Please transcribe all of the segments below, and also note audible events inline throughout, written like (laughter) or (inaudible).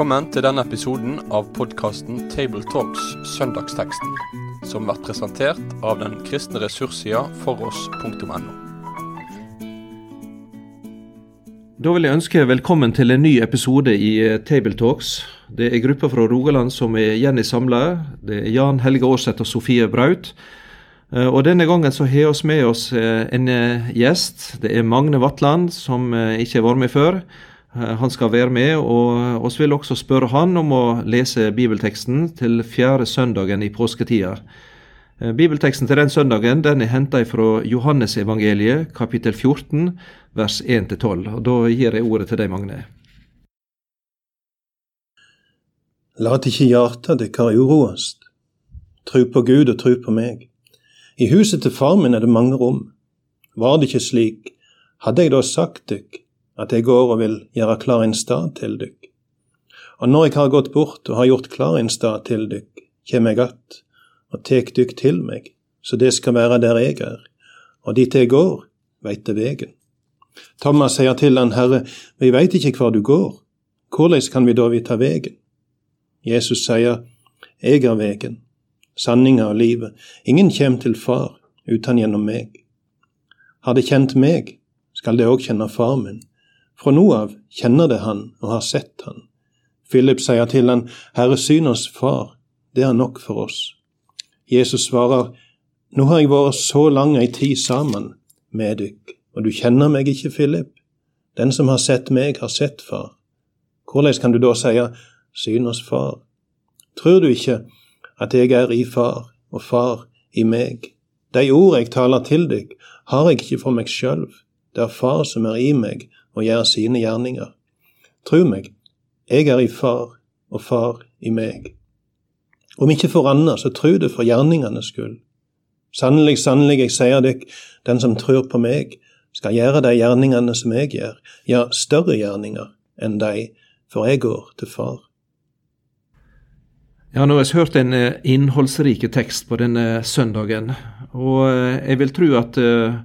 Velkommen til denne episoden av podkasten Tabletalks Søndagsteksten, som blir presentert av den kristne ressurssida foross.no. Da vil jeg ønske velkommen til en ny episode i eh, Tabletalks. Det er gruppa fra Rogaland som er igjen i samla. Det er Jan Helge Aarseth og Sofie Braut. Eh, og Denne gangen så har vi med oss eh, en gjest. Det er Magne Vatland, som ikke har vært med før. Han skal være med, og vi vil også spørre han om å lese bibelteksten til fjerde søndagen i påsketida. Bibelteksten til den søndagen den er henta fra Johannesevangeliet, kapittel 14, vers 1-12. Og Da gir jeg ordet til deg, Magne. Lat ikke hjarta dykkar uroast. Tru på Gud og tru på meg. I huset til far min er det mange rom. Var det ikke slik, hadde jeg da sagt dykk at jeg går og vil gjøre klar en stad til dykk. Og når jeg har gått bort og har gjort klar en stad til dykk, kjem jeg att og tek dykk til meg, så det skal være der jeg er, og dit jeg går, veit det vegen. Thomas sier til han, Herre, vi veit ikke hvor du går, hvordan kan vi da vite vegen? Jesus sier, Jeg er vegen, sanninga og livet, ingen kjem til Far uten gjennom meg. Har det kjent meg, skal det òg kjenne Far min. Fra nå av kjenner det han og har sett han. Philip sier til han, Herre, syn oss Far, det er nok for oss. Jesus svarer, Nå har jeg vært så lang ei tid sammen med dykk, og du kjenner meg ikke, Philip. Den som har sett meg, har sett Far. Hvordan kan du da si, syn oss Far? Tror du ikke at jeg er i Far, og Far i meg? De ord jeg taler til dykk, har jeg ikke for meg sjøl. Det er Far som er i meg, og gjør sine gjerninger. Tru meg, jeg er i Far, og Far i meg. Om ikke for annet, så tru det for gjerningenes skyld. Sannelig, sannelig, jeg sier dykk, den som tror på meg, skal gjøre de gjerningene som jeg gjør, ja, større gjerninger enn de, for jeg går til Far. Ja, nå har vi hørt en eh, innholdsrik tekst på denne søndagen, og eh, jeg vil tro at uh,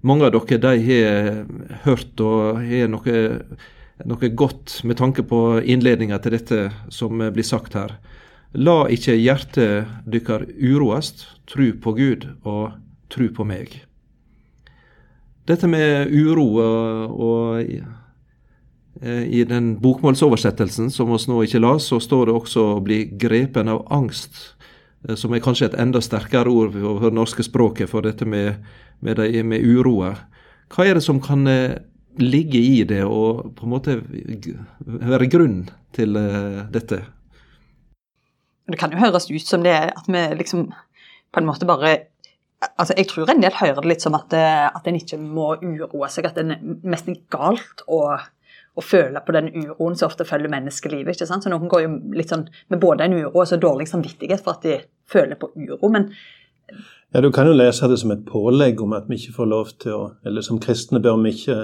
mange av dere de har hørt og har noe, noe godt med tanke på innledninga til dette som blir sagt her. La ikke hjertet dykkar uroast, tru på Gud og tru på meg. Dette med uro og, i den bokmålsoversettelsen som vi nå ikke las, så står det også å bli grepen av angst, som er kanskje et enda sterkere ord for det norske språket for dette med med, de, med uroa. Hva er det som kan eh, ligge i det, og på en måte være grunn til eh, dette? Det kan jo høres ut som det at vi liksom på en måte bare altså Jeg tror en del hører det litt som at, eh, at en ikke må uroe seg, at det er nesten galt å, å føle på den uroen som ofte følger menneskelivet. ikke sant? Så Noen går jo litt sånn med både en uro og så dårlig samvittighet for at de føler på uro. Men ja, Du kan jo lese det som et pålegg om at vi ikke får lov til å Eller som kristne bør vi ikke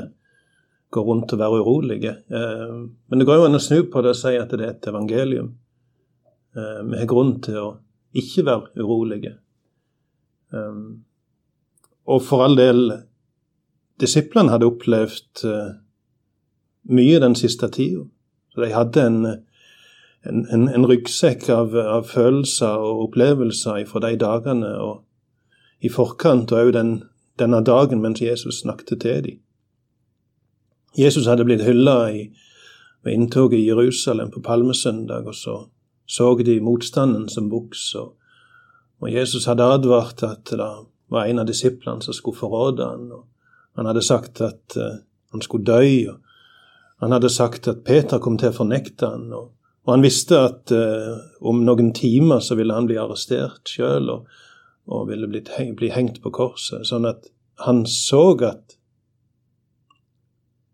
gå rundt og være urolige. Eh, men det går jo an å snu på det og si at det er et evangelium. Eh, vi har grunn til å ikke være urolige. Eh, og for all del Disiplene hadde opplevd mye den siste tida. Så de hadde en, en, en, en ryggsekk av, av, følelser og opplevelser fra de dagene. og i forkant og òg den, denne dagen mens Jesus snakket til dem. Jesus hadde blitt hylla ved inntoget i Jerusalem på palmesøndag, og så så de motstanden som buks. Og, og, Jesus hadde advart at det var en av disiplene som skulle forråde han, og Han hadde sagt at uh, han skulle dø. og Han hadde sagt at Peter kom til å fornekte han, og, og han visste at eh, om noen timer så ville han bli arrestert sjøl. Og, og ville blitt, bli hengt på korset. Sånn at han så at,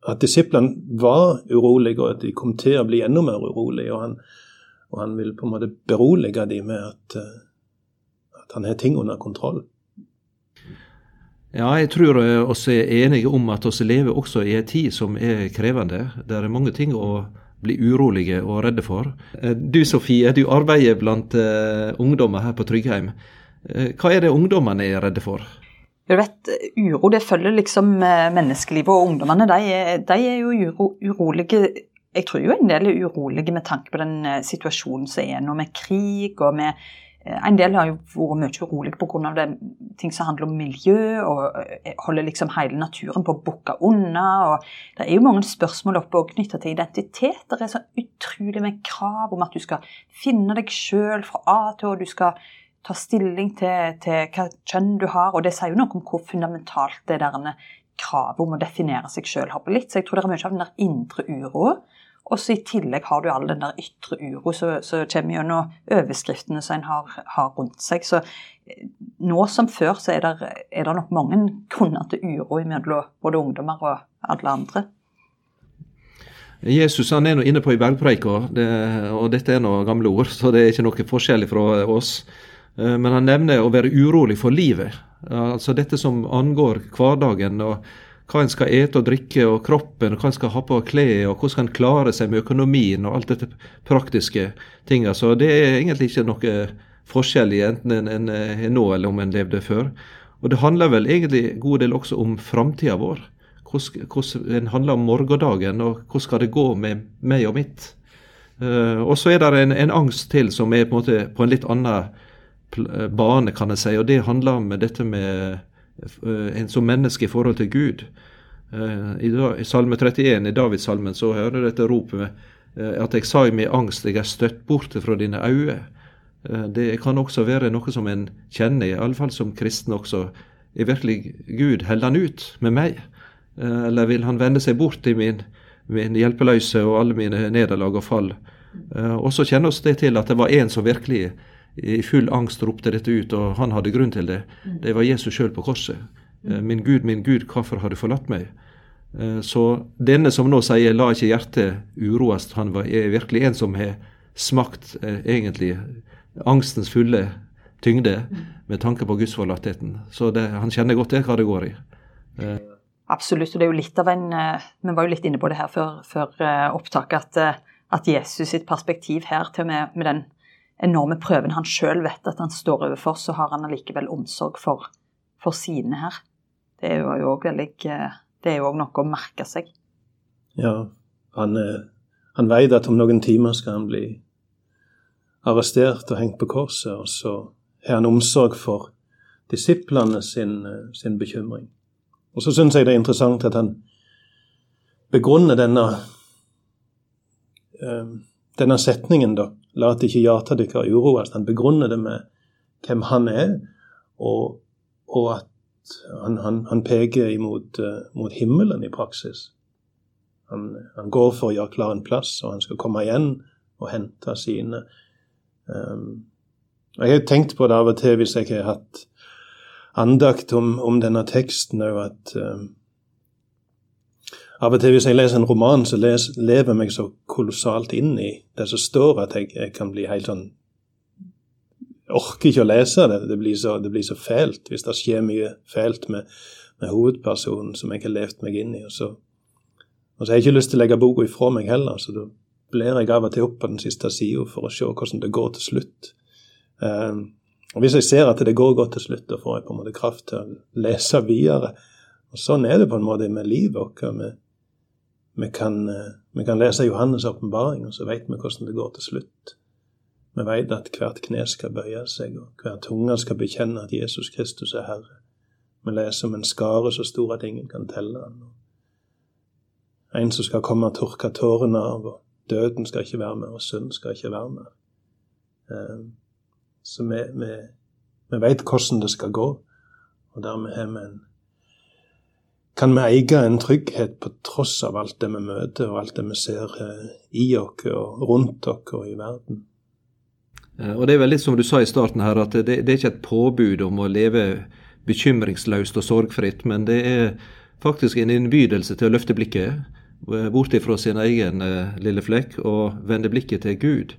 at disiplene var urolige, og at de kom til å bli enda mer urolige. Og han, og han ville på en måte berolige dem med at, eh, at han har ting under kontroll. Ja, jeg tror oss er enige om at vi lever også i en tid som er krevende. Det er mange ting å bli urolige og redde for. Eh, du Sofie, du arbeider blant uh, ungdommer her på Tryggheim. Eh, hva er det ungdommene er redde for? Du vet, Uro det følger liksom menneskelivet, og ungdommene de de er jo uro, urolige jeg tror jo en del er urolige med tanke på den eh, situasjonen som er nå, med krig og med eh, En del har jo vært mye urolig pga. ting som handler om miljø, og eh, holder liksom hele naturen på å bukke unna. og Det er jo mange spørsmål oppe knytta til identitet. Det er så utrolig med krav om at du skal finne deg sjøl fra A til Å. Du skal ta stilling til, til hva kjønn du har, og det sier jo noe om hvor fundamentalt det der kravet om å definere seg sjøl har blitt. Så jeg tror det er mye av den der indre uroa. Og så i tillegg har du all den der ytre uro som kommer gjennom overskriftene som en har, har, rundt seg. Så eh, nå som før så er det, er det nok mange grunner til uro mellom både ungdommer og alle andre. Jesus han er nå inne på i bergpreika, det, og dette er nå gamle ord, så det er ikke noe forskjellig fra oss. Eh, men han nevner å være urolig for livet. Altså dette som angår hverdagen. og Hva en skal ete og drikke, og kroppen, og hva en skal ha på klær, og hvordan skal en klare seg med økonomien og alt dette praktiske tinga. Så det er egentlig ikke noe forskjell i enten en, er nå eller om en levde før. Og det handler vel egentlig en god del også om framtida vår. Hvordan, En handler om morgendagen, og hvordan skal det gå med meg og mitt. Uh, og så er det en, en, angst til som er på en, måte på en litt annen bane, kan jeg si. Og det handler om dette med en som menneske i forhold til Gud. Eh, I, Salme 31, i Davidssalmen, så hører dette ropet at jeg sa i min angst, jeg er støtt bort fra dine øyne. Det kan også være noe som en kjenner, i alle fall som kristen også. Er virkelig Gud, holder han ut med meg? Eller vil han vende seg bort i min, min hjelpeløse og alle mine nederlag og fall? Og så kjenner oss det til at det var en som virkelig i full angst ropte dette ut, og han hadde grunn til det. Mm. Det var Jesus sjøl på korset. Mm. Eh, min Gud, min Gud, hvorfor har du forlatt meg? Eh, så denne som nå sier 'la ikke hjertet uroast', han er virkelig en som har smakt eh, egentlig angstens fulle tyngde mm. med tanke på gudsforlattheten. Så det, han kjenner godt det hva det går i. Absolutt, og det er jo litt av en Vi var jo litt inne på det her før, før opptaket, at, at Jesus sitt perspektiv her til med, med den enorme prøven han sjøl vet at han står overfor, så har han allikevel omsorg for, for sine her. Det er jo òg òg noe å merke seg. Ja, han, eh, han veit at om noen timer skal han bli arrestert og hengt på korset, og så har han omsorg for disiplene sin, eh, sin bekymring. Og så syns jeg det er interessant at han begrunner denne, eh, denne setningen, da, La at ikke hjertet deres uroes. Han begrunner det med hvem han er, og, og at han, han, han peker imot uh, mot himmelen i praksis. Han, han, går for å gjøre klar en plass, og han skal komme igjen og hente sine. Um, jeg har tenkt på det av og til hvis jeg har hatt andakt om, om denne teksten òg, at um, av og til hvis jeg leser en roman, så les, lever jeg meg så kolossalt inn i det som står, at jeg, jeg kan bli helt sånn orker ikke å lese det. Det blir så, det blir så fælt hvis det skjer mye fælt med, med, hovedpersonen som jeg har levd meg inn i. Og så, og så har jeg ikke lyst til å legge boka ifra meg heller, så da blir jeg av og til opp på den siste sida for å se hvordan det går til slutt. Um, og Hvis jeg ser at det går godt til slutt, da får jeg på en måte kraft til å lese videre. Og Sånn er det på en måte med livet vårt. Med, vi kan, eh, vi kan lese Johannes' åpenbaring, og så vet vi hvordan det går til slutt. Vi vet at hvert kne skal bøye seg, og hver tunge skal bekjenne at Jesus Kristus er Herre. Vi leser om en skare så stor at ingen kan telle den. En som skal komme og tørke tårene av, og døden skal ikke være mer, og synd skal ikke være mer. Eh, så vi, vi, vi vet hvordan det skal gå, og dermed har vi en kan vi eie en trygghet på tross av alt det vi møter, og alt det vi ser eh, i oss og rundt oss og i verden. Eh, og Det er vel litt som du sa i starten her, at det, det er ikke et påbud om å leve bekymringsløst og sorgfritt, men det er faktisk en innbydelse til å løfte blikket eh, bort fra sin egen lille flekk og vende blikket til Gud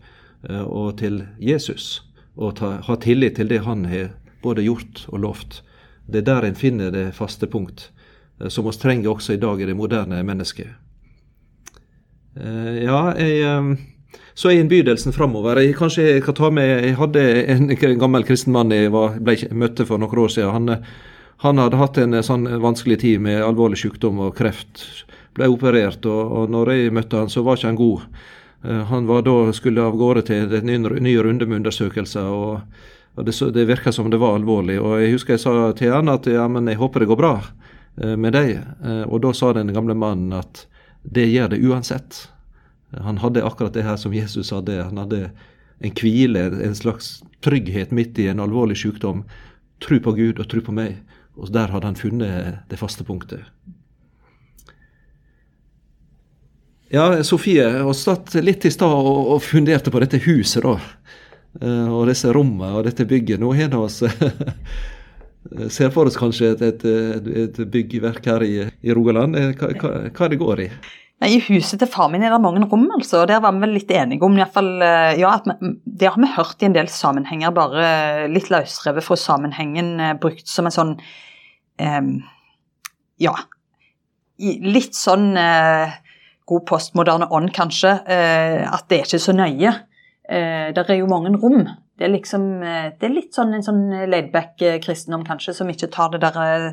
og til Jesus. Og ta, ha tillit til det han har både gjort og lovt. Det er der en finner det faste punkt. Eh, som vi trenger også i dag i det moderne mennesket. Eh, ja, jeg, eh, så er innbydelsen framover. Jeg, kanskje jeg kan ta med Jeg hadde en, (laughs) gammel kristen mann jeg var, ble, møtte for noen år siden. Han, han, hadde hatt en sånn vanskelig tid med alvorlig sykdom og kreft. ble operert. Og, og når jeg møtte han, så var ikke han god. Han var da skulle av gårde til en ny, ny runde med undersøkelser. og, og Det, det virka som det var alvorlig. og Jeg husker jeg sa til han at ja, men jeg håper det går bra med deg. Eh, og da sa den gamle mannen at det gjør det uansett. Han hadde akkurat det her som Jesus hadde. Han hadde en hvile, en slags trygghet midt i en alvorlig sykdom. Tro på Gud og tro på meg. Og der hadde han funnet det faste punktet. Ja, Sofie vi satt litt i stad og, og, funderte på dette huset, da. Uh, og disse rommene og dette bygget. Nå har vi (laughs) ser for oss kanskje et, et, et byggverk her i, i Rogaland. Eh, hva, hva, hva, det går i? Nei, I huset til far min er det mange rom, altså. Der var vi vel litt enige om i hvert fall, eh, ja, at vi, Det har vi hørt i en del sammenhenger, bare litt løsrevet fra sammenhengen, brukt som en sånn um, Ja, litt sånn uh, god postmoderne ånd, kanskje, eh, at det er ikke så nøye. Eh, det er jo mange rom. Det er, liksom, eh, det er litt sånn en sånn laidback kristendom, kanskje, som ikke tar det der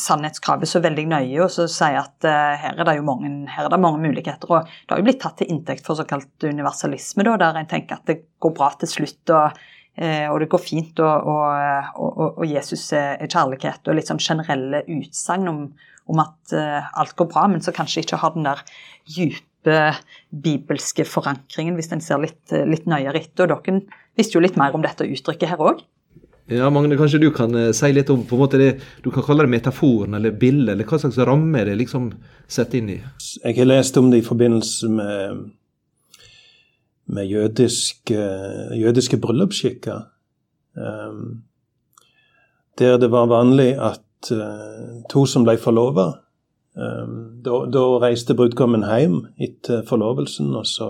sannhetskravet så veldig nøye, og så sier at uh, her, er mange, her er det mange muligheter. og Det har jo blitt tatt til inntekt for såkalt universalisme, da, der en tenker at det går bra til slutt, og, uh, og det går fint, og, og, og Jesus er, kjærlighet, og litt sånn generelle utsagn om, om at uh, alt går bra, men så kanskje ikke har den der dype bibelske forankringen, hvis en ser litt, uh, litt nøyere etter. Og dere visste jo litt mer om dette uttrykket her òg. Ja, Magne, kanskje du kan uh, si litt om på en måte det, du kan kalle det metaforen eller bildet, eller hva slags ramme det liksom setter inn i? Jeg har lest om det i forbindelse med, med jødiske, jødiske bryllupsskikker. Um, der det var vanlig at uh, to som ble forlova. Eh, da, da, reiste brudgommen hjem etter forlovelsen, og så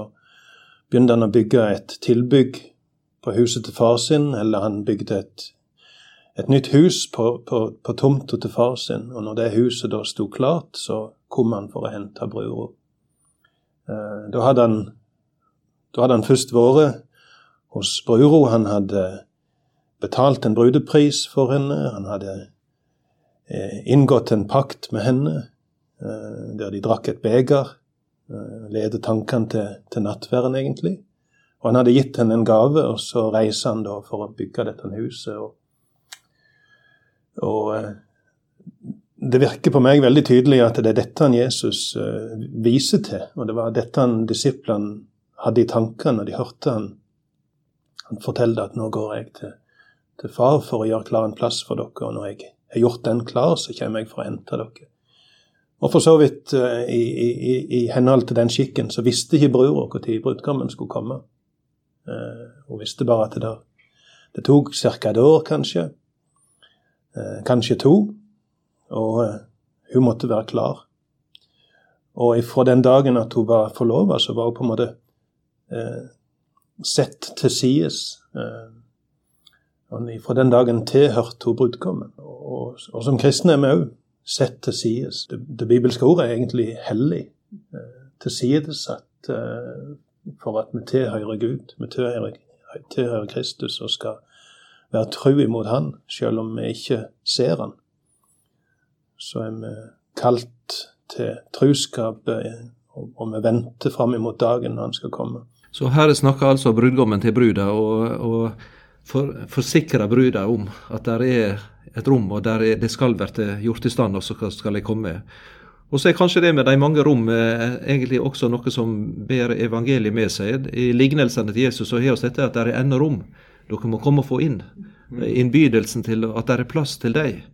begynte han å bygge et tilbygg på huset til far sin, eller han bygde et, et nytt hus på, på, på tomta til far sin. Og når det huset da sto klart, så kom han for å hente brura. Eh, da hadde han da hadde han først vært hos brura. Han hadde betalt en brudepris for henne. Han hadde Eh, inngått en pakt med henne, der de drakk et beger. Eh, ledet tankene til, til nattverden, egentlig. Og han hadde gitt henne en gave, og så reiser han da for å bygge dette huset. Og, og det virker på meg veldig tydelig at det er dette han Jesus viser til. Og det var dette han disiplene hadde i tankene når de hørte han, han fortelle at nå går jeg til, til far for å gjøre klar en plass for dere. og når jeg har gjort den klar, så kommer jeg for å hente dere. Og for så vidt eh, i, i, i henhold til den skikken så visste ikke brura når brudgommen skulle komme. Eh, hun visste bare at det, det tok ca. et år, kanskje. Eh, kanskje to. Og hun måtte være klar. Og fra den dagen at hun var forlova, så var hun på en måte sett til sides. Og fra den dagen til hørte hun brudgommen. Og, og, som kristne er vi òg sett til side. Det, det, bibelske ordet er egentlig hellig. Eh, tilsidesatt eh, for at vi tilhører Gud. Vi tilhører, tilhører Kristus og skal være tru imot Han, selv om vi ikke ser Han. Så er vi kalt til truskap, eh, og, vi venter fram imot dagen når Han skal komme. Så her snakker altså brudgommen til bruda, og, og for, forsikre bruda om at det er et rom, og der det skal bli gjort i stand, og så skal jeg komme. Og så er kanskje det med de mange rom eh, egentlig også noe som ber evangeliet med seg. I lignelsene til Jesus så har vi dette at det er ennå rom. Dere må komme og få inn. Mm. Innbydelsen til at det er plass til deg.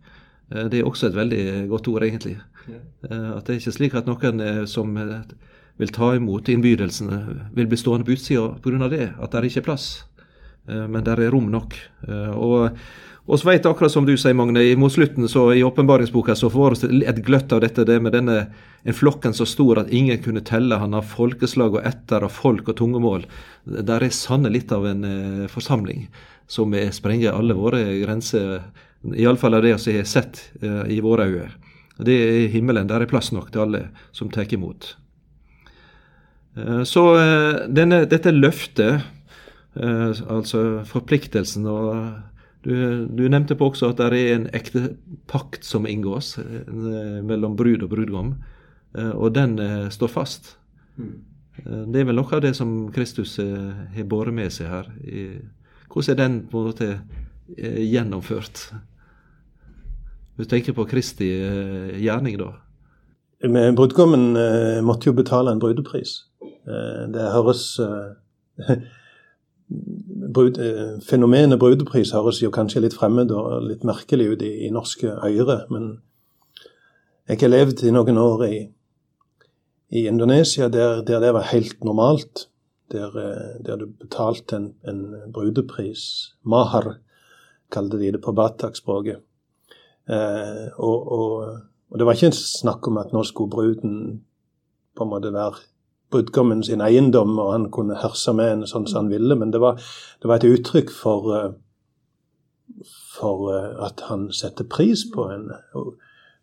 Eh, det er også et veldig godt ord, egentlig. Eh, at det er ikke slik at noen som vil ta imot innbydelsen, vil bli stående på utsida pga. det, at det ikke er plass. Eh, men der er rom nok. Eh, og og så vet akkurat som du sier, Magne, mot slutten så i åpenbaringsboka så får vi et gløtt av dette det med denne en flokken så stor at ingen kunne telle han har folkeslag og etter og folk og tungemål. Der er sanne litt av en eh, forsamling som sprenger alle våre grenser, iallfall av det vi har sett eh, i våre øyne. Det er himmelen. Der er plass nok til alle som tar imot. Eh, så eh, denne, dette løftet Eh, altså forpliktelsen. og du, du, nevnte på også at det er en ekte pakt som inngås eh, mellom brud og brudgom. og den står fast. Det er vel noe av det som Kristus har båret med seg her. Hvordan er den på en måte gjennomført? Du tenker på Kristi gjerning, da? Med Brudgommen måtte jo betale en brudepris. Det høres (laughs) brud, eh, Fenomenet brudepris høres jo kanskje litt fremmed og litt merkelig ut i, i norske øyre, men jeg har levd i noen år i, i Indonesia der, der, det var helt normalt. Der, eh, der du betalte en, en, brudepris. Mahar kalte de det på batak-språket. Eh, og, og, og, det var ikke snakk om at nå skulle bruden på en måte være brudgommen sin eiendom, og han kunne herse med henne sånn som han ville. Men det var, det var et uttrykk for, eh, for eh, at han setter pris på henne.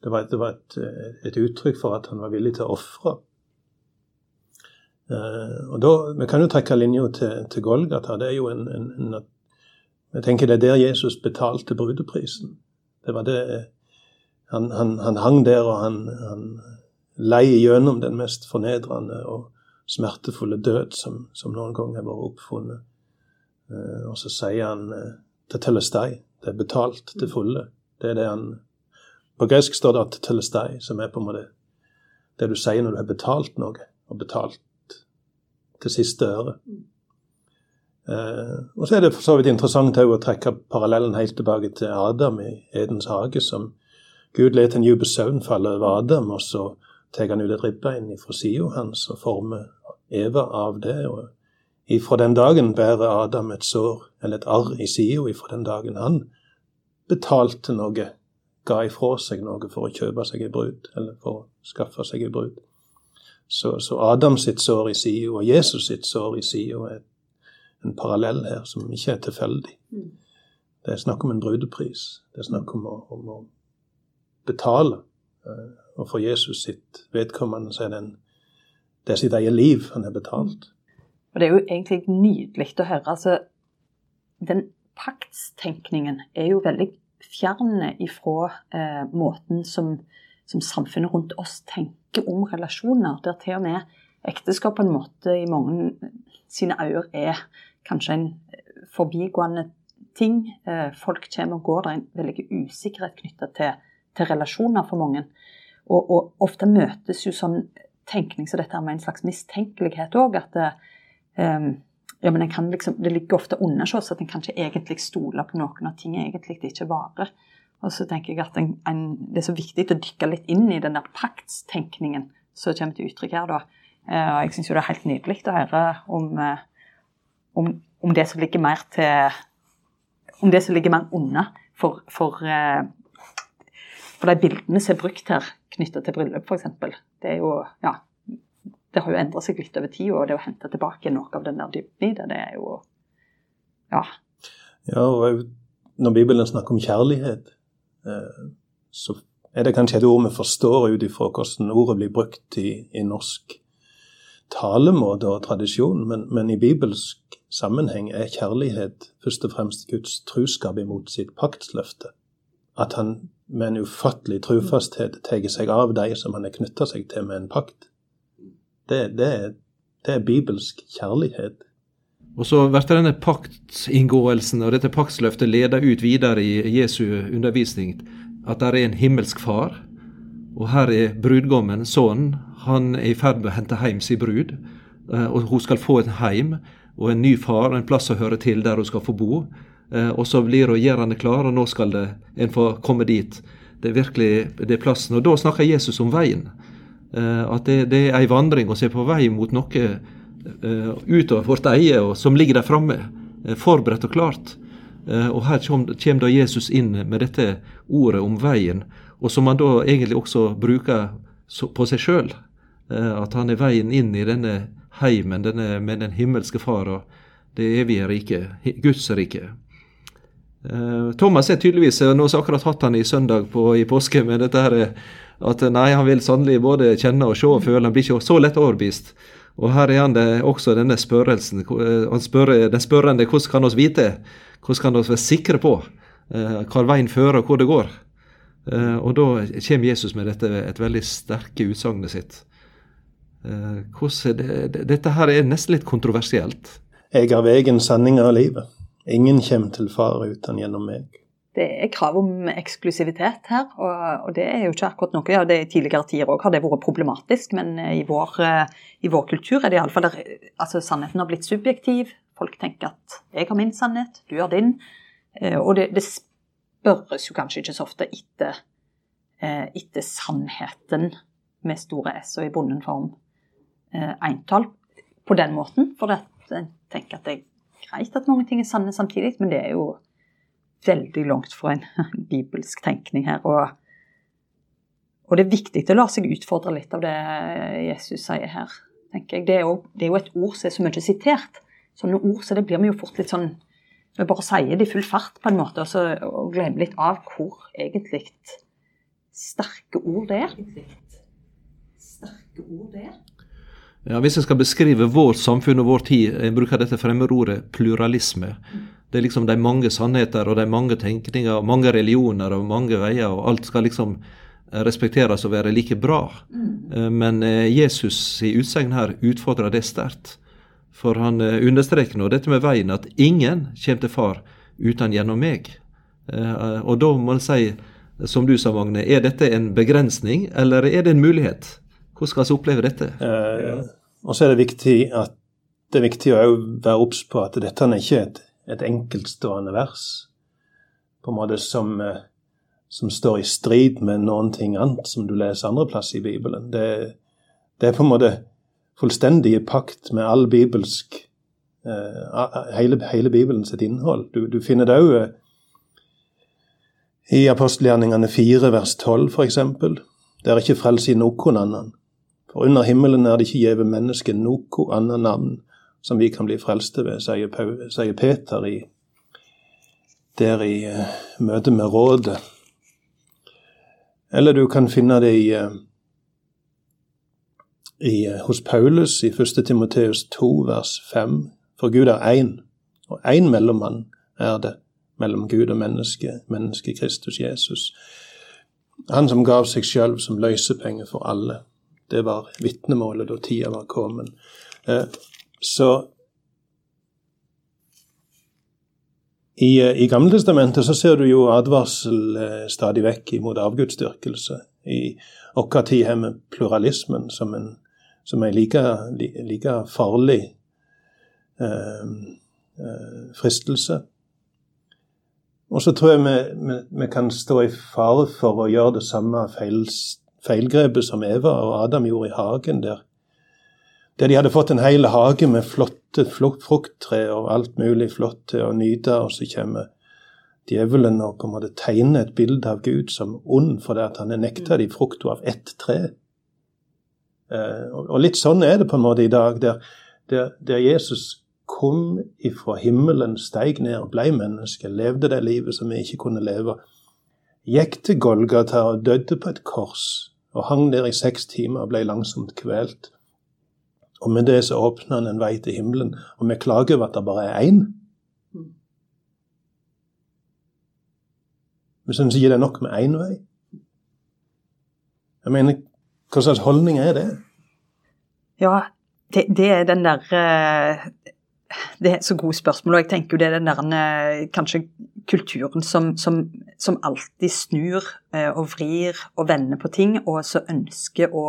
Det var, det var et, et, uttrykk for at han var villig til å ofre. Eh, og da, Vi kan jo trekke linja til, til Golgata. Det er jo en, en, en, Jeg tenker det er der Jesus betalte brudeprisen. Det var det Han, han, han hang der, og han, han lei gjennom den mest fornedrende og smertefulle død som, som noen gang har vært oppfunnet. Eh, og så sier han eh, til telestai. Det er betalt til fulle. Det er det han På gresk står det til telestai, som er på en måte det du sier når du har betalt noe, og betalt til siste øre. Eh, og så er det for så vidt interessant å trekke parallellen helt tilbake til Adam i Edens hage, som Gud lar en dyp søvn falle over Adam, og så tar han ut et ribbein fra sida hans og former Eva av det. og Ifra den dagen bærer Adam et sår, eller et arr i sida, ifra den dagen han betalte noe, ga ifra seg noe for å kjøpe seg ei brud, eller for å skaffe seg ei brud. Så, så Adam sitt sår i sida og Jesus sitt sår i sida er en parallell her som ikke er tilfeldig. Det er snakk om en brudepris. Det er snakk om å, om å betale. Eh, og for Jesus sitt vedkommende så er det en det er sitt eget liv han har betalt. Og Det er jo egentlig nydelig å høre. altså Den paktstenkningen er jo veldig fjern ifra eh, måten som, som, samfunnet rundt oss tenker om relasjoner. Der til og med ekteskap på en måte i mange sine øyne er kanskje en forbigående ting. Eh, folk kommer og går. Det er en veldig usikkerhet knytta til, til, relasjoner for mange. Og, og ofte møtes jo sånn tenkning som dette med en slags mistenkelighet òg. At det, um, ja, men liksom, det ligger ofte under oss at en kan ikke egentlig stole på noen og ting egentlig ikke varer. Og så tenker jeg at en, en, Det er så viktig å dykke litt inn i den der paktstenkningen som kommer til uttrykk her. da. Uh, og jeg syns det er helt nydelig å høre om, om, om, det som ligger mer til Om det som ligger mer unna for, for, for de bildene som er brukt her knytta til bryllup, f.eks. Det er jo ja, det har jo endra seg litt over tid, og det å hente tilbake noe av den der dybden i det, det er jo ja. Ja, og når Bibelen snakker om kjærlighet, eh, så er det kanskje et ord vi forstår ut ifra hvordan ordet blir brukt i, i norsk talemåte og tradisjon, men, men, i bibelsk sammenheng er kjærlighet først og fremst Guds truskap imot sitt paktsløfte. At han med en ufattelig trufasthet tar seg av de som han har knytta seg til med en pakt. Det, det, det er bibelsk kjærlighet. Og så blir denne paktinngåelsen og dette paktsløftet leda ut videre i Jesu undervisning. At det er en himmelsk far, og her er brudgommen, sønnen. Han er i ferd med å hente hjem sin brud. Eh, og hun skal få et heim og en ny far, en plass å høre til der hun skal få bo. Eh, og så blir gjørende klar, og nå skal det, en få komme dit. Det er virkelig det er plassen. Og da snakker Jesus om veien. Eh, at det, det er ei vandring, og vi er på vei mot noe eh, utover vårt eie, og som ligger der framme, forberedt og klart. Og her kommer da Jesus inn med dette ordet om veien, og som han da egentlig også bruker på seg sjøl. At han er veien inn i denne heimen denne, med den himmelske Far og det evige riket, Guds rike. Eh, Thomas er tydeligvis Nå har akkurat hatt han i søndag på, i påske med dette her at nei, han vil sannelig både kjenne og se og føle. Han blir ikke så lett overbevist. Og her er han det, også denne spørrelsen. Eh, han spør, den spørrende hvordan kan oss vite? Hvordan kan oss være sikre på hva veien fører, og hvor det går? Eh, og da kommer Jesus med dette et veldig sterke utsagnet sitt. Eh, hvordan er det, dette her er nesten litt kontroversielt. Jeg har veien, sanninga og livet. Ingen kommer til far uten gjennom meg. Det er krav om eksklusivitet her, og, det er jo ikke akkurat noe. Ja, det I tidligere tider òg har det vært problematisk, men i vår, i vår kultur er det iallfall der altså Sannheten har blitt subjektiv. Folk tenker at 'jeg har min sannhet, du har din'. Og det, det spørres jo kanskje ikke så ofte etter, etter sannheten med store S og i bonden form eintall på den måten. For jeg tenker at er greit at mange ting er sanne samtidig, men det er jo veldig langt fra en (laughs) bibelsk tenkning her. Og, og, det er viktig å la seg utfordre litt av det Jesus sier her, tenker jeg. Det er jo, det er jo et ord som er så mye sitert. Sånne ord så det blir vi jo fort litt sånn Vi bare sier det i full fart på en måte, og, så, og glemmer litt av hvor egentlig sterke ord det er. Sterke ord det er. Ja, Hvis jeg skal beskrive vårt samfunn og vår tid, jeg bruker dette fremmedordet pluralisme. Det er liksom de mange sannheter og de mange tenkninger, og mange religioner og mange veier, og alt skal liksom respekteres og være like bra. Mm. Men eh, Jesus' i utsegn her utfordrer det sterkt. For han eh, understreker nå dette med veien, at ingen kommer til far uten gjennom meg. Og da må en si, som du sa, Magne, er dette en begrensning, eller er det en mulighet? Hvordan skal vi oppleve dette? Eh, og så er det viktig at det er viktig å være obs på at dette er ikke et, et enkeltstående vers på en måte som, eh, som, står i strid med noen ting annet som du leser andreplass i Bibelen. Det, det, er på en måte fullstendig i pakt med all bibelsk uh, hele, hele Bibelen sitt innhold. Du, du finner det òg uh, i apostelgjerningene 4 vers 12 f.eks. Det er ikke frelse i noen annen. For under himmelen er det ikke gjeve menneske noe annet navn som vi kan bli frelste ved, sier, Peter i, der i uh, møte med rådet. Eller du kan finne det i, uh, i uh, hos Paulus i 1. Timoteus 2, vers 5. For Gud er én, og én mellommann er det mellom Gud og menneske, mennesket Kristus Jesus. Han som gav seg sjøl som løsepenge for alle. Det var vitnemålet da tida var kommet. Eh, så I, eh, I Gammeltestamentet så ser du jo advarsel eh, stadig vekk imot avgudsdyrkelse. I vår tid har vi pluralismen som en, som en like, like farlig eh, fristelse. Og så tror jeg vi, vi, vi, kan stå i fare for å gjøre det samme feilstedet feilgrepet som Eva og Adam gjorde i hagen der. Der de hadde fått en hel hage med flotte frukttre og alt mulig flott til å nyte, og så kommer djevelen og kommer til å tegne et bilde av Gud som ond fordi han er nekta de frukta av ett tre. Eh, og litt sånn er det på en måte i dag, der, der, der Jesus kom ifra himmelen, steig ned ble menneske, levde det livet som vi ikke kunne leve gikk til Golgata og døde på et kors, og hang der i seks timer og ble langsomt kvelt. Og med det så åpna han en vei til himmelen, og vi klager over at det bare er én. Vi syns ikke det er nok med én vei. Jeg mener, hva slags holdning er det? Ja, det, det er den der eh, Det er så gode spørsmål, og jeg tenker jo det er den der eh, kanskje kulturen som, som, som alltid snur eh, og vrir og vender på ting, og så ønsker å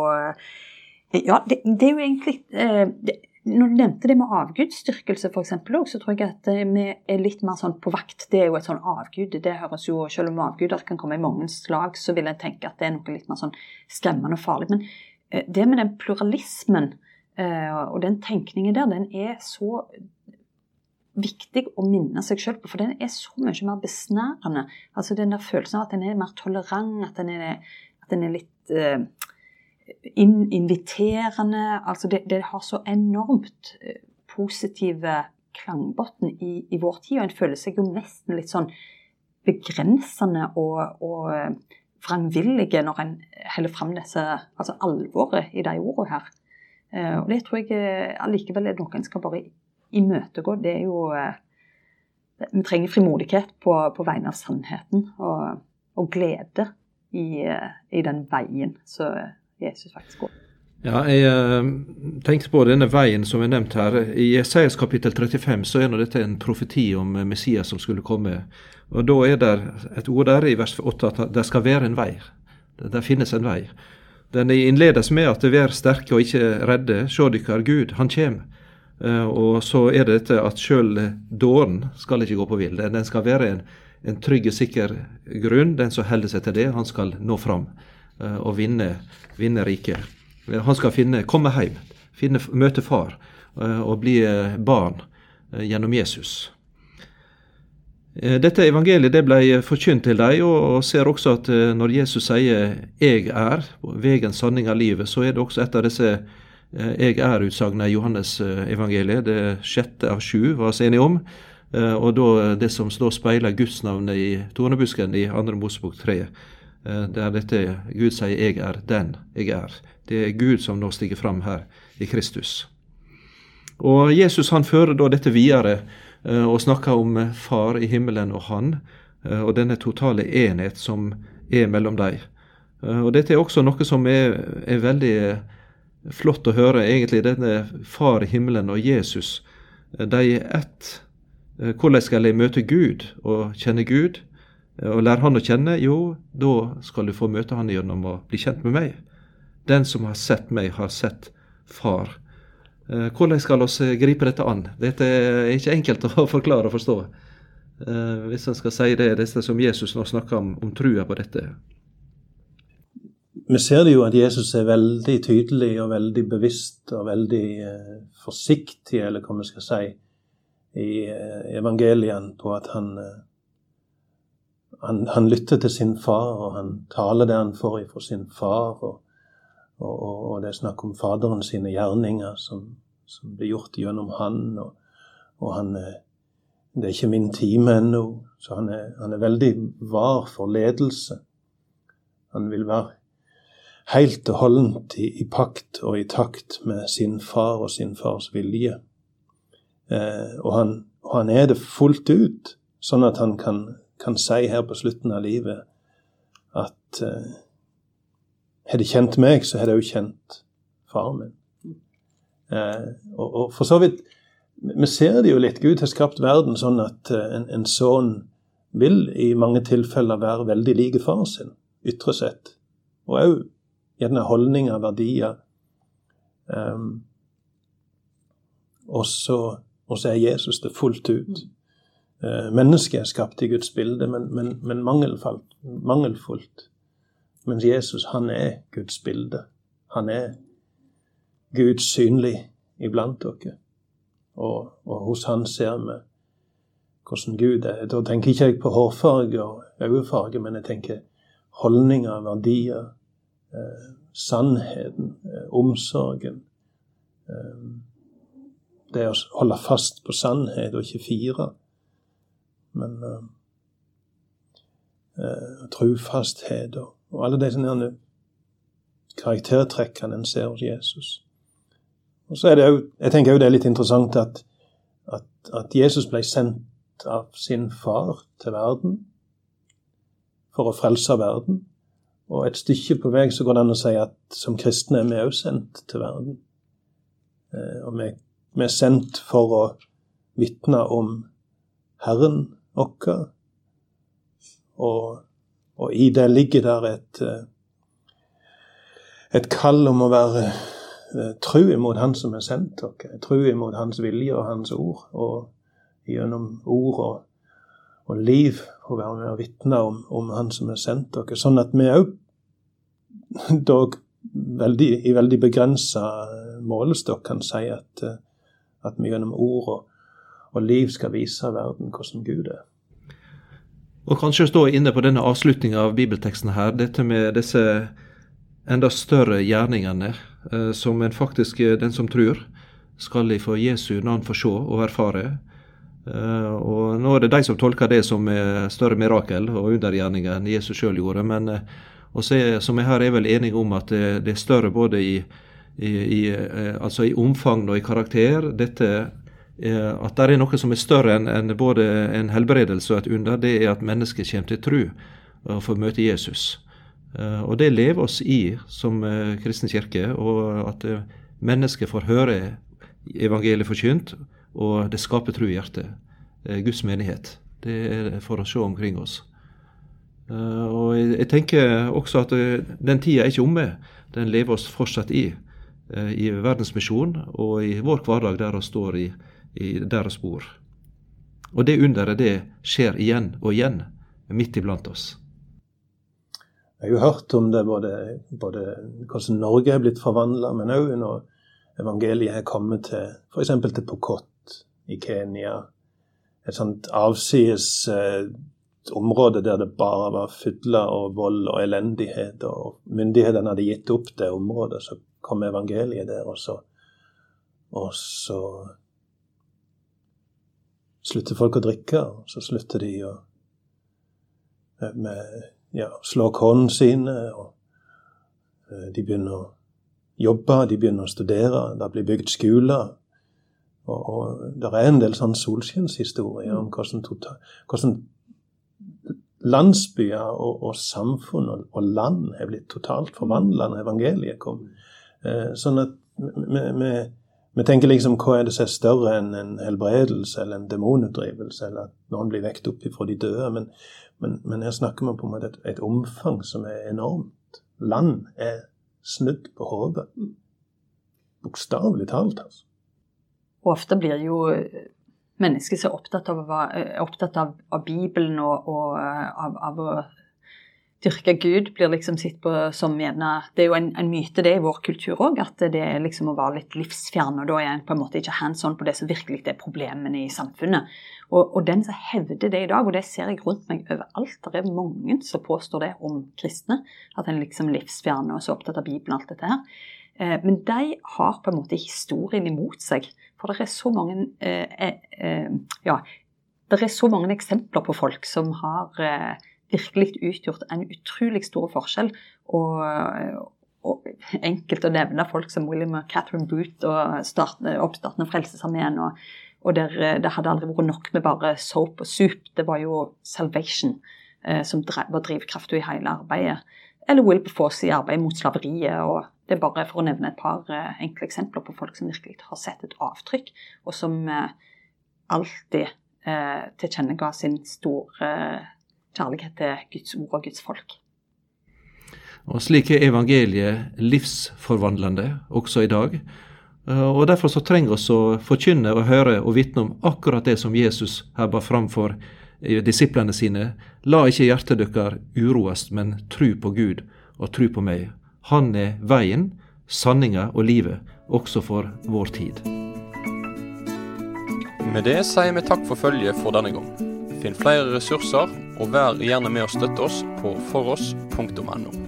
Ja, det, det er jo egentlig eh, det, Når du nevnte det med avgudsdyrkelse f.eks., så tror jeg at eh, vi er litt mer sånn på vakt. Det er jo et sånn avgud. Det høres jo, Selv om avguder kan komme i mange slag, så vil jeg tenke at det er noe litt mer sånn skremmende og farlig. Men det med den pluralismen og den tenkningen der, den er så viktig å minne seg sjøl på, for den er så mye mer besnærende. Altså Den der følelsen av at den er mer tolerant, at den er, at den er litt uh, inviterende. Altså det, det, har så enormt uh, positive klangbunn i, i, vår tid, og en føler seg jo nesten litt sånn begrensende og, og vrangvillige når en holder fram disse, altså alvoret i de ordene her. Og det tror jeg allikevel er noe en skal bare imøtegå, det er jo eh, Vi trenger frimodighet på, på vegne av sannheten og, og glede i, i den veien som Jesus faktisk går. Ja, jeg tenkte på denne veien som er nevnt her. I Esaias kapittel 35 så er nå dette en profeti om Messias som skulle komme. Og Da er det et ord der i vers 8 at det skal være en vei. Det, det finnes en vei. Den innledes med at vær sterke og ikke redde, sjå dykkar Gud, han kjem. Uh, og så er det dette at sjøl dåren skal ikke gå på vill. Den skal være en, en trygg og sikker grunn. Den som holder seg til det, han skal nå fram uh, og vinne, vinne riket. Han skal finne, komme hjem, finne, møte far eh, og bli eh, barn eh, gjennom Jesus. Dette evangeliet det ble forkynt til dem, og ser også at når Jesus sier 'jeg er', vegen, sanning av livet, så er det også et av disse 'jeg er'-utsagnene i Johannes evangeliet, det sjette av sju, var vi enige om. Og da det som da speiler gudsnavnet i tornebusken i 2. Mosebok 3, der dette Gud sier 'jeg er den jeg er'. Det er Gud som nå stiger fram her i Kristus. Og Jesus han fører da dette videre eh, og snakker om Far i himmelen og Han, eh, og denne totale enhet som er mellom dem. Eh, og Dette er også noe som er, er veldig flott å høre, egentlig. Denne Far i himmelen og Jesus, de er ett. Hvordan skal jeg møte Gud og kjenne Gud? Og lære Han å kjenne? Jo, da skal du få møte Han gjennom å bli kjent med meg. Den som har sett meg, har sett Far. Eh, hvordan skal vi gripe dette an? Dette er ikke enkelt (laughs) å forklare og forstå. Eh, hvis en skal si det, dette som Jesus nå snakker om, om trua på dette. Vi ser det jo at Jesus er veldig tydelig og veldig bevisst og veldig eh, forsiktig, eller hva vi skal si, i evangelien på at han, han, han lytter til sin far, og han taler det han får ifra sin far. og og, og, og, det er snakk om Faderen sine gjerninger som, som blir gjort gjennom Han. Og, og han Det er ikke min time ennå. Så han er, han er, veldig var for ledelse. Han vil være helt og holdent i, i, pakt og i takt med sin far og sin fars vilje. Eh, og, han, og, han, er det fullt ut, sånn at han kan, kan si her på slutten av livet at eh, har de kjent meg, så har de òg kjent faren min. Eh, og, og, for så vidt Vi ser det jo litt. Gud har skapt verden sånn at eh, en, en sønn vil i mange tilfeller være veldig lik far sin, ytre sett. Og òg gjerne holdninger, verdier. Um, og, så, er Jesus det fullt ut. Uh, mennesket er skapt i Guds bilde, men, men, men mangelfullt. Mens Jesus, han er Guds bilde. Han er Gud synlig iblant dere. Og, og, hos han ser vi hvordan Gud er. Da tenker ikke jeg på hårfarge og øyefarge, men jeg tenker holdninger, verdier, eh, sannheten, eh, omsorgen. Eh, det å holde fast på sannhet og ikke fire. Men eh, eh trufasthet og og alle de karaktertrekkene en ser hos Jesus. Og så er det jo, Jeg tenker òg det er litt interessant at, at, at, Jesus ble sendt av sin far til verden for å frelse verden. Og et stykke på vei så går det an å si at som kristne er vi òg sendt til verden. Eh, og vi, vi, er sendt for å vitne om Herren vår. Og og i det ligger der et, eh, et kall om å være eh, tru imot Han som har sendt dere. Tru imot Hans vilje og Hans ord. Og gjennom ord og, og liv å være med og vitne om, om, Han som har sendt dere. Sånn at vi òg dog veldig, i veldig begrensa målestokk kan si at, eh, at vi gjennom ord og, og liv skal vise verden hvordan Gud er. Og kanskje stå inne på denne avslutninga av bibelteksten her, dette med disse enda større gjerningene eh, som en faktisk, eh, den som tror, skal få Jesu navn få se og erfare. Eh, og Nå er det de som tolker det som større mirakel og undergjerninger enn Jesus sjøl gjorde, men vi som jeg her er vel enige om at det, det er større både i, i, i, altså i omfang og i karakter. Dette at det er noe som er større enn en både en helbredelse og et under, det er at mennesket kommer til tro og får møte Jesus. Eh, og det lever oss i som eh, kristen kirke, og at mennesket får høre evangeliet forkynt, og det skaper tro i hjertet. Guds menighet. Det er for å se omkring oss. Og jeg tenker også at den tida er ikke omme. Den lever oss fortsatt i. I verdensmisjon og i vår hverdag der vi står i, i deres ord. Og det underet, det skjer igjen og igjen midt iblant oss. Jeg har jo hørt om det både, både hvordan Norge er blitt forvandla, men òg når evangeliet er kommet til f.eks. til Pokot i Kenya. Et sånt avsides eh, område der det bare var fylla og vold og elendighet. Og myndighetene hadde gitt opp det området. Så kom evangeliet der, og så, og så slutter folk å drikke. Og så slutter de å med ja, slå håndene sine. og eh, De begynner å jobbe, de begynner å studere, det blir bygd skoler. Og, og det er en del sånn solskinnshistorier om hvordan, total, hvordan landsbyer og, og samfunn og, og, land er blitt totalt forvandla når evangeliet kom. Eh, sånn at vi, vi, tenker liksom hva er det som er større enn en helbredelse eller en demonutdrivelse, eller at noen blir vekt opp fra de døde. Men, men, men her snakker vi på en måte et, et omfang som er enormt. Land er snudd på hodet. Bokstavelig talt, altså. Og ofte blir jo mennesker så opptatt av, opptatt av, av Bibelen og, og av, av, å dyrke Gud blir liksom sett på som gjerne Det er jo en, en myte det i vår kultur òg, at det er liksom å være litt livsfjern. Og da er en på en måte ikke hands on på det som virkelig er problemene i samfunnet. Og, og, den som hevder det i dag, og det ser jeg rundt meg overalt, det er mange som påstår det om kristne, at en liksom livsfjern og så opptatt av Bibelen og alt dette her. Eh, men de har på en måte historien imot seg. For det er så mange eh, eh, eh ja, det er så mange eksempler på folk som har eh, virkelig utgjort en utrolig stor forskjell. Og, og enkelt å nevne folk som William og Catherine Booth og start, oppstarten av Frelsesarmeen. Og, og der, det hadde aldri vært nok med bare soap og soup. Det var jo Salvation eh, som drev, var drivkrafta i hele arbeidet. Eller Wilberforce i arbeidet mot slaveriet. og Det er bare for å nevne et par eh, enkle eksempler på folk som virkelig har sett et avtrykk, og som eh, alltid eh, tilkjennega sin store kjærlighet til Guds ord og Guds folk. Og Slik er evangeliet livsforvandlende også i dag. Og Derfor så trenger vi å forkynne og høre og vitne om akkurat det som Jesus her bar fram for disiplene sine. La ikke hjertet deres uroes, men tru på Gud og tru på meg. Han er veien, sanninga og livet, også for vår tid. Med det sier vi takk for følget for denne gang. Finn flere ressurser, og vær gjerne med å støtte oss på foross.no.